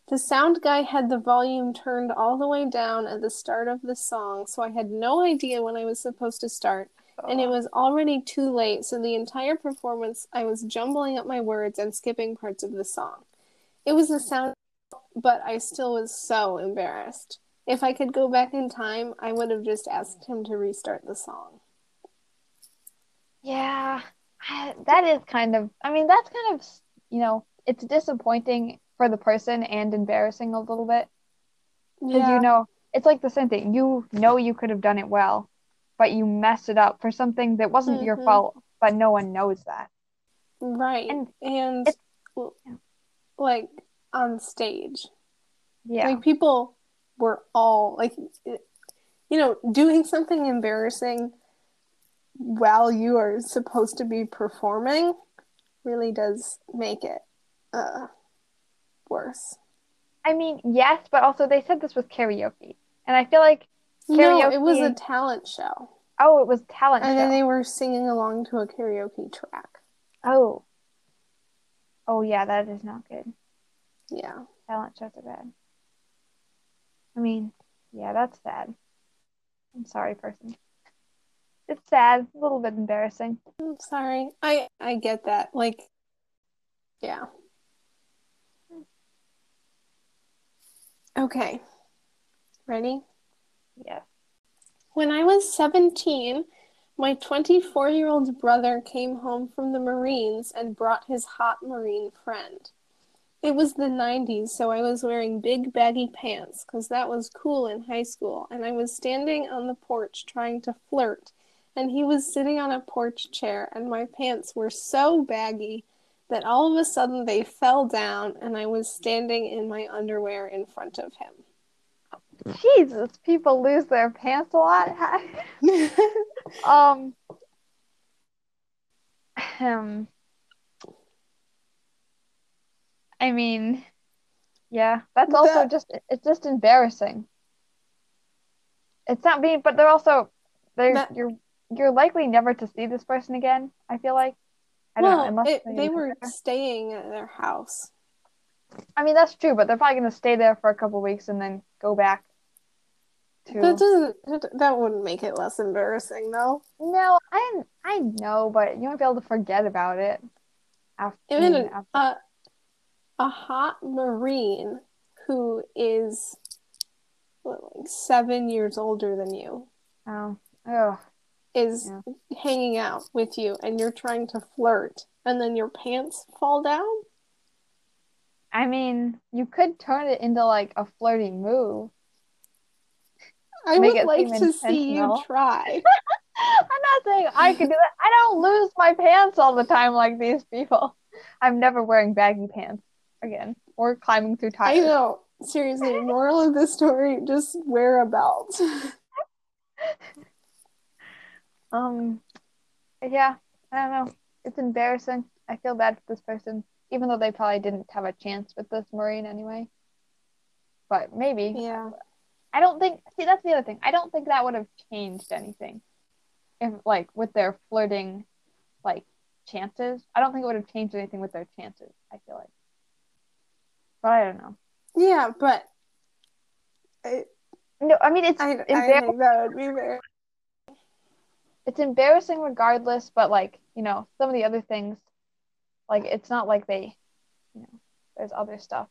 The sound guy had the volume turned all the way down at the start of the song, so I had no idea when I was supposed to start, and it oh. was already too late, so the entire performance I was jumbling up my words and skipping parts of the song. It was the sound but I still was so embarrassed. If I could go back in time, I would have just asked him to restart the song. Yeah, I- that is kind of, I mean, that's kind of, you know, it's disappointing for the person and embarrassing a little bit. Because you know, it's like the same thing. You know you could have done it well, but you messed it up for something that wasn't your Mhm. fault, but no one knows that. right. And And, like on stage, Yeah. like people were all like, you know, doing something embarrassing while you are supposed to be performing really does make it uh, worse. I mean, yes, but also they said this was karaoke. And I feel like, karaoke. No, it was a talent show. oh, it was talent show And show. then they were singing along to a karaoke track. Oh. Oh, yeah, that is not good. Yeah. Talent shows are bad. I mean, yeah, that's sad. I'm sorry, person. It's sad, a little bit embarrassing. I'm sorry. I I get that. Like yeah. Okay. Ready? Yeah. When I was 17, my 24 year old brother came home from the Marines and brought his hot Marine friend. It was the 90s, so I was wearing big baggy pants because that was cool in high school, and I was standing on the porch trying to flirt, and he was sitting on a porch chair, and my pants were so baggy that all of a sudden they fell down, and I was standing in my underwear in front of him. Jesus, people lose their pants a lot. [laughs] um, um, I mean, yeah, that's also That- just it's just embarrassing. It's not being, but they're also they're That- you're you're likely never to see this person again. I feel like I don't know well, unless it, they were there. staying at their house. I mean, that's true, but they're probably gonna stay there for a couple weeks and then go back to. That doesn't. that- wouldn't make it less embarrassing, though. No, I I know, but you won't be able to forget about it after. Even after- a, a hot marine who is what, like seven years older than you oh, oh, is Yeah. hanging out with you, and you're trying to flirt, and then your pants fall down. I mean, you could turn it into like a flirty move. I make would like to see you try. [laughs] I'm not saying I could do that. I don't lose my pants all the time like these people. I'm never wearing baggy pants again or climbing through I tires. know. Seriously, moral of the story, just wear a belt. [laughs] Um, yeah, I don't know. It's embarrassing. I feel bad for this person, even though they probably didn't have a chance with this Marine anyway. But maybe. yeah. I don't think. See, that's the other thing. I don't think that would have changed anything. If like with their flirting, like chances, I don't think it would have changed anything with their chances. I feel like. But I don't know. Yeah, but I, No, I mean it's I, I think that would be very. It's embarrassing regardless. But like you know, some of the other things, like it's not like they, you know, there's other stuff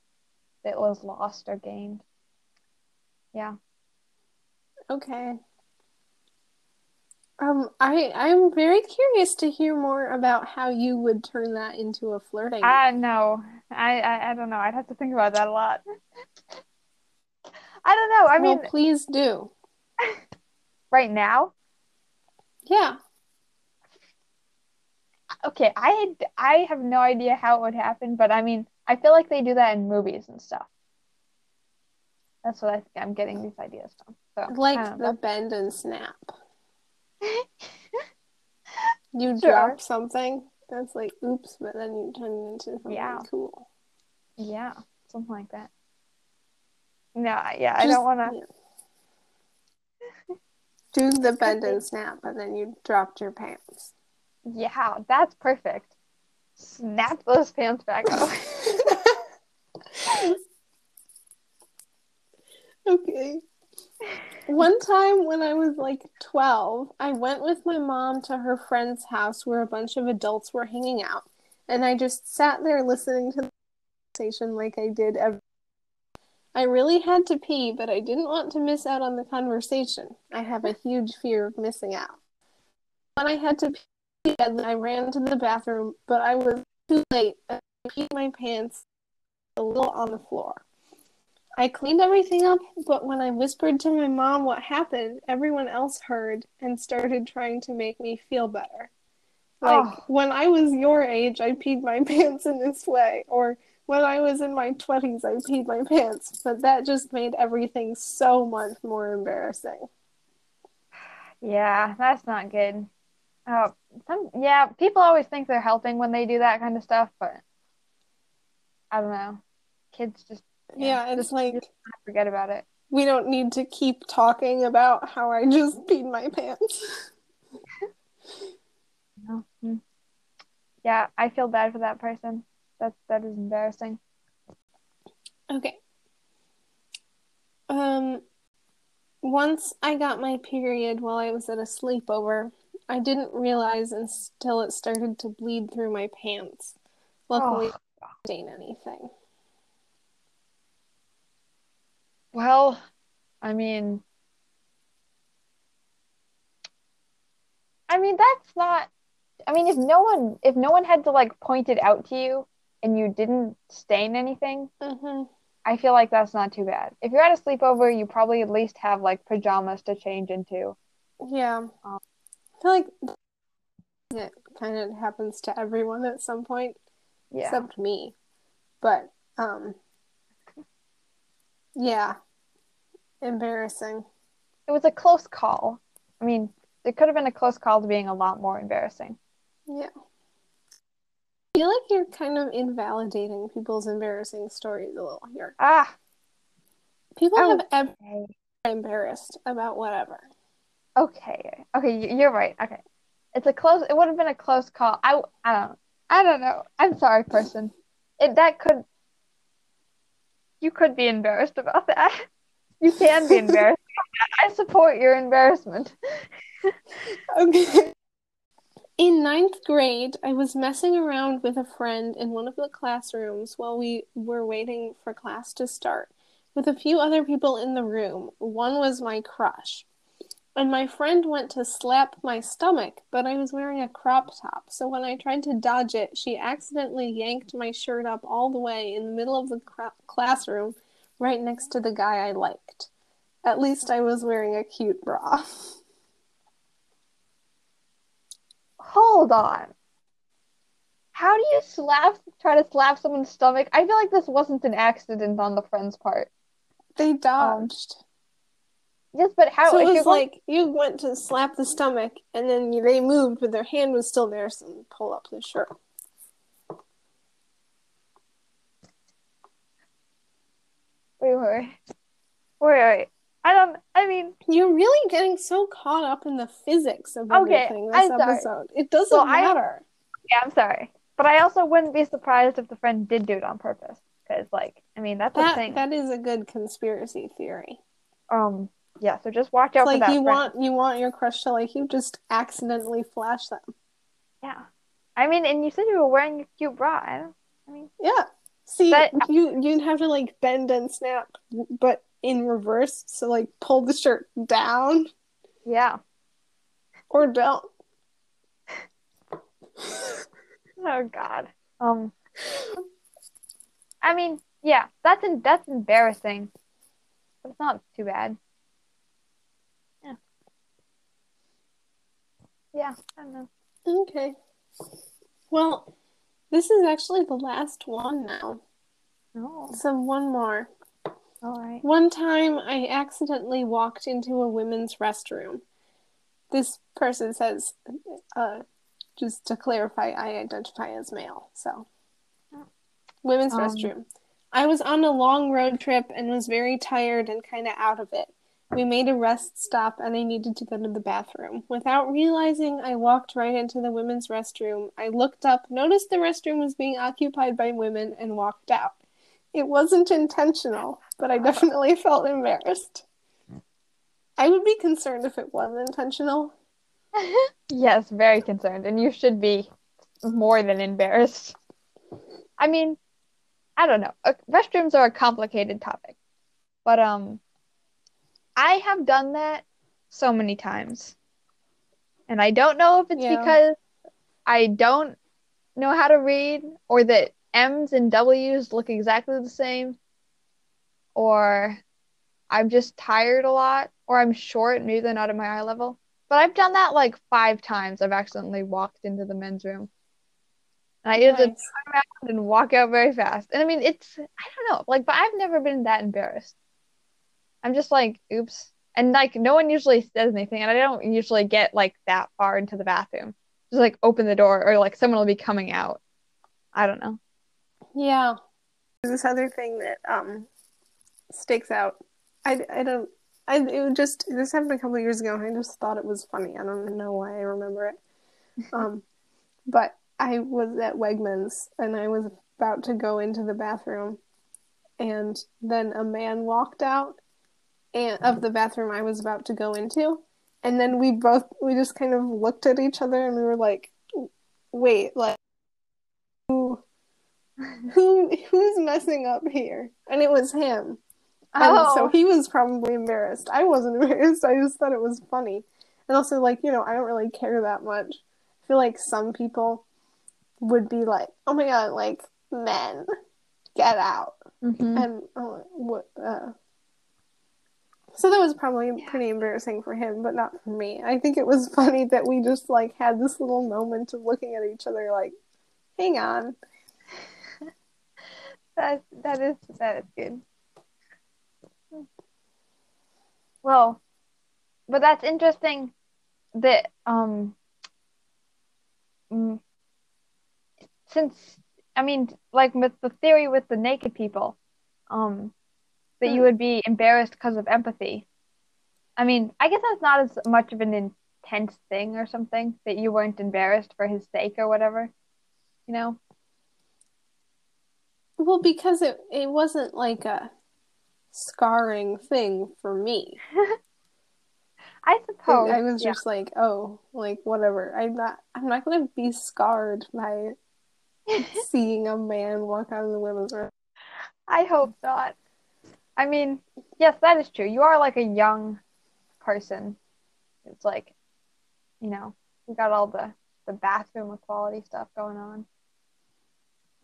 that was lost or gained. Yeah. Okay. Um, I I'm very curious to hear more about how you would turn that into a flirting. I know. I, I I don't know. I'd have to think about that a lot. [laughs] I don't know. I well, mean, please do. [laughs] right now, Yeah. okay. I I have no idea how it would happen, but I mean, I feel like they do that in movies and stuff. That's what I think I'm getting these ideas from. So Like the bend and snap. [laughs] You Sure. drop something that's like oops, but then you turn it into something Yeah. cool. Yeah, something like that. No, yeah, I don't want to. yeah. Do the bend and snap, and then you dropped your pants. Yeah, that's perfect. Snap those pants back up. [laughs] Okay. One time when I was like 12, I went with my mom to her friend's house where a bunch of adults were hanging out. And I just sat there listening to the conversation like I did every. I really had to pee, but I didn't want to miss out on the conversation. I have a huge fear of missing out. When I had to pee, I ran to the bathroom, but I was too late. I peed my pants a little on the floor. I cleaned everything up, but when I whispered to my mom what happened, everyone else heard and started trying to make me feel better. Like Oh. when I was your age, I peed my [laughs] pants in this way, or when I was in my 20s, I peed my pants, but that just made everything so much more embarrassing. Yeah, that's not good. Oh, some yeah, people always think they're helping when they do that kind of stuff, but I don't know. Kids just Yeah, it's just, like forget about it. we don't need to keep talking about how I just peed my pants. No. [laughs] Yeah, I feel bad for that person. That that is embarrassing. Okay. Um, once I got my period while I was at a sleepover. I didn't realize until it started to bleed through my pants. Luckily, Oh. I didn't stain anything. Well, I mean, I mean that's not. I mean, if no one if no one had to like point it out to you and you didn't stain anything, hmm I feel like that's not too bad. If you're at a sleepover, you probably at least have like pajamas to change into. Yeah. Um, I feel like it kind of happens to everyone at some point, Yeah. except me. But, um, yeah. Embarrassing. It was a close call. I mean, it could have been a close call to being a lot more embarrassing. Yeah. I feel like you're kind of invalidating people's embarrassing stories a little here. Ah, People Oh. have ever embarrassed about whatever. Okay. Okay, you're right. Okay. It's a close it would have been a close call. I I don't I don't know. I'm sorry, person. It that could you could be embarrassed about that. You can be [laughs] embarrassed. I support your embarrassment. Okay. In ninth grade, I was messing around with a friend in one of the classrooms while we were waiting for class to start, with a few other people in the room. One was my crush. And my friend went to slap my stomach, but I was wearing a crop top, so when I tried to dodge it, she accidentally yanked my shirt up all the way in the middle of the classroom, right next to the guy I liked. at least I was wearing a cute bra. [laughs] Hold on. How do you slap try to slap someone's stomach? I feel like this wasn't an accident on the friend's part. They um, dodged. Yes, but how? so it was going- like you went to slap the stomach, and then you- they moved, but their hand was still there, so you pull up the shirt. wait, wait, wait, wait, wait. I don't. I mean, You're really getting so caught up in the physics of Okay, everything this I'm sorry. episode. It doesn't Well, I- matter. yeah, I'm sorry, but I also wouldn't be surprised if the friend did do it on purpose. Because, like, I mean, that's a thing. that is a good conspiracy theory. Um, yeah. So just watch It's out for like that. you friend. want you want your crush to like you, just accidentally flash them. Yeah. I mean, and you said you were wearing a cute bra. I don't. I mean, Yeah. See, But- you you'd have to like bend and snap, but in reverse. So like pull the shirt down yeah. or don't. [laughs] Oh God. Um. I mean, yeah, that's in, that's embarrassing, but it's not too bad. Yeah. Yeah, I don't know. Okay. Well, this is actually the last one now. Oh. So one more. All right. One time I accidentally walked into a women's restroom. This person says, uh, just to clarify, I identify as male. So, women's Um, restroom. I was on a long road trip and was very tired and kind of out of it. We made a rest stop and I needed to go to the bathroom. Without realizing, I walked right into the women's restroom. I looked up, noticed the restroom was being occupied by women, and walked out. It wasn't intentional, but I definitely [laughs] felt embarrassed. I would be concerned if it was intentional. [laughs] Yes, very concerned, and you should be more than embarrassed. I mean, I don't know. Uh, Restrooms are a complicated topic, but um, I have done that so many times, and I don't know if it's Yeah. because I don't know how to read, or that M's and W's look exactly the same, or I'm just tired a lot, or I'm short, maybe they're not at my eye level. But I've done that like five times. I've accidentally walked into the men's room. And I either Nice. turn around and walk out very fast. And I mean, it's, I don't know, like, but I've never been that embarrassed. I'm just like, oops. And like, no one usually says anything. And I don't usually get like that far into the bathroom. Just like open the door or like someone will be coming out. I don't know. Yeah. There's this other thing that um sticks out. I, I don't I it just this happened a couple of years ago and I just thought it was funny. I don't know why I remember it. [laughs] Um but I was at Wegmans and I was about to go into the bathroom and then a man walked out and of the bathroom I was about to go into and then we both we just kind of looked at each other and we were like wait like [laughs] who who's messing up here? And it was him. And so Oh, he was probably embarrassed. I wasn't [laughs] embarrassed. I just thought it was funny. And also like you know i don't really care that much. I feel like some people would be like oh my god like men get out. Mhm. and oh, what uh so that was probably Yeah. pretty embarrassing for him but not for me. I think it was [laughs] funny that we just like had this little moment of looking at each other like hang on that that is that is good. Well, but that's interesting that um mm, since I mean like with the theory with the naked people um that you Hmm. would be embarrassed because of empathy. I mean, I guess that's not as much of an intense thing or something that you weren't embarrassed for his sake or whatever. You know? Well, because it it wasn't like a scarring thing for me. [laughs] I suppose. I was yeah. just like, oh, like whatever. I'm not I'm not gonna be scarred by [laughs] seeing a man walk out of the women's room. I hope not. I mean, yes, that is true. You are like a young person. It's like, you know, you got all the the bathroom equality stuff going on.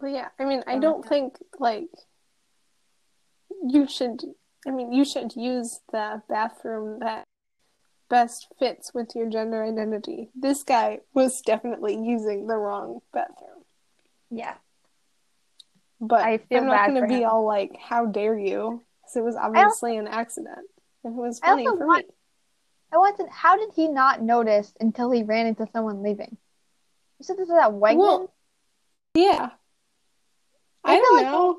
But yeah, I mean, I Oh, don't think like you should I mean, you should use the bathroom that best fits with your gender identity. This guy was definitely using the wrong bathroom. Yeah. But I feel I'm not going to be him. all like, "How dare you?" Because it was obviously an accident. It was funny for want- me. I wanted. How did he not notice until he ran into someone leaving? You said this is at Wegmans. Well, Yeah. I I, don't like know.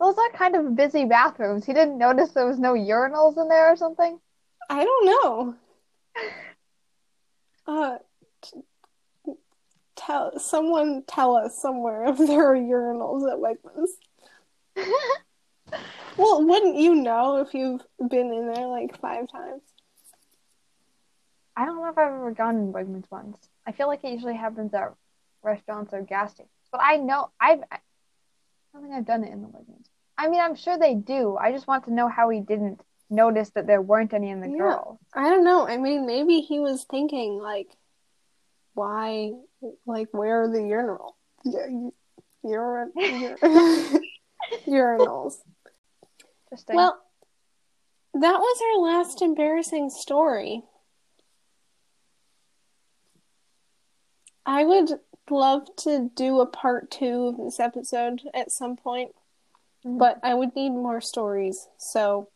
Those are kind of busy bathrooms. He didn't notice there was no urinals in there or something. I don't know. [laughs] Uh, t- tell someone tell us somewhere if there are urinals at Wegmans. [laughs] Well, wouldn't you know if you've been in there like five times? I don't know if I've ever gone in Wegmans once. I feel like it usually happens at restaurants or gas stations. But I know I've I don't think I've done it in the Wegmans. I mean, I'm sure they do. I just want to know how he didn't notice that there weren't any in the Yeah. girls. I don't know. I mean, maybe he was thinking like, why, like, where are the urinal, u- ur- ur- urinals? Well, that was our last embarrassing story. I would love to do a part two of this episode at some point, Mhm. but I would need more stories. So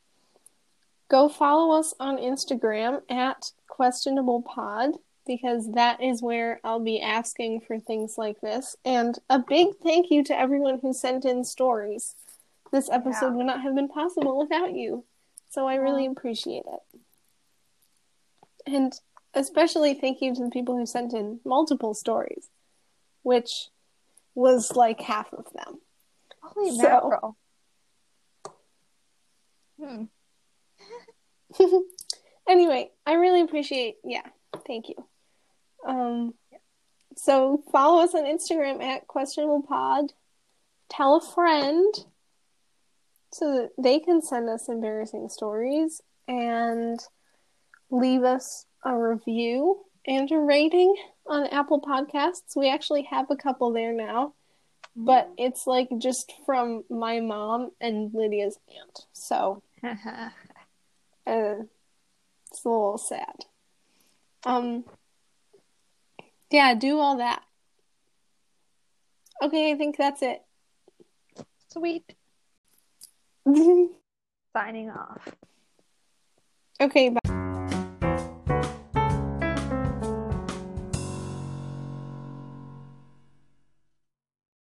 go follow us on Instagram at questionable pod because that is where I'll be asking for things like this. And a big thank you to everyone who sent in stories. This episode Yeah. would not have been possible without you. So I really Yeah. appreciate it. And especially thank you to the people who sent in multiple stories, which was like half of them. Holy so- mackerel. Hmm. [laughs] anyway, I really appreciate yeah, thank you. Um so follow us on Instagram at questionable pod. Tell a friend so that they can send us embarrassing stories and leave us a review and a rating on Apple Podcasts. We actually have a couple there now, but it's like just from my mom and Lydia's aunt. So [laughs] uh, it's a little sad. Um, yeah, do all that. Okay, I think that's it. Sweet. [laughs] Signing off. okay, bye.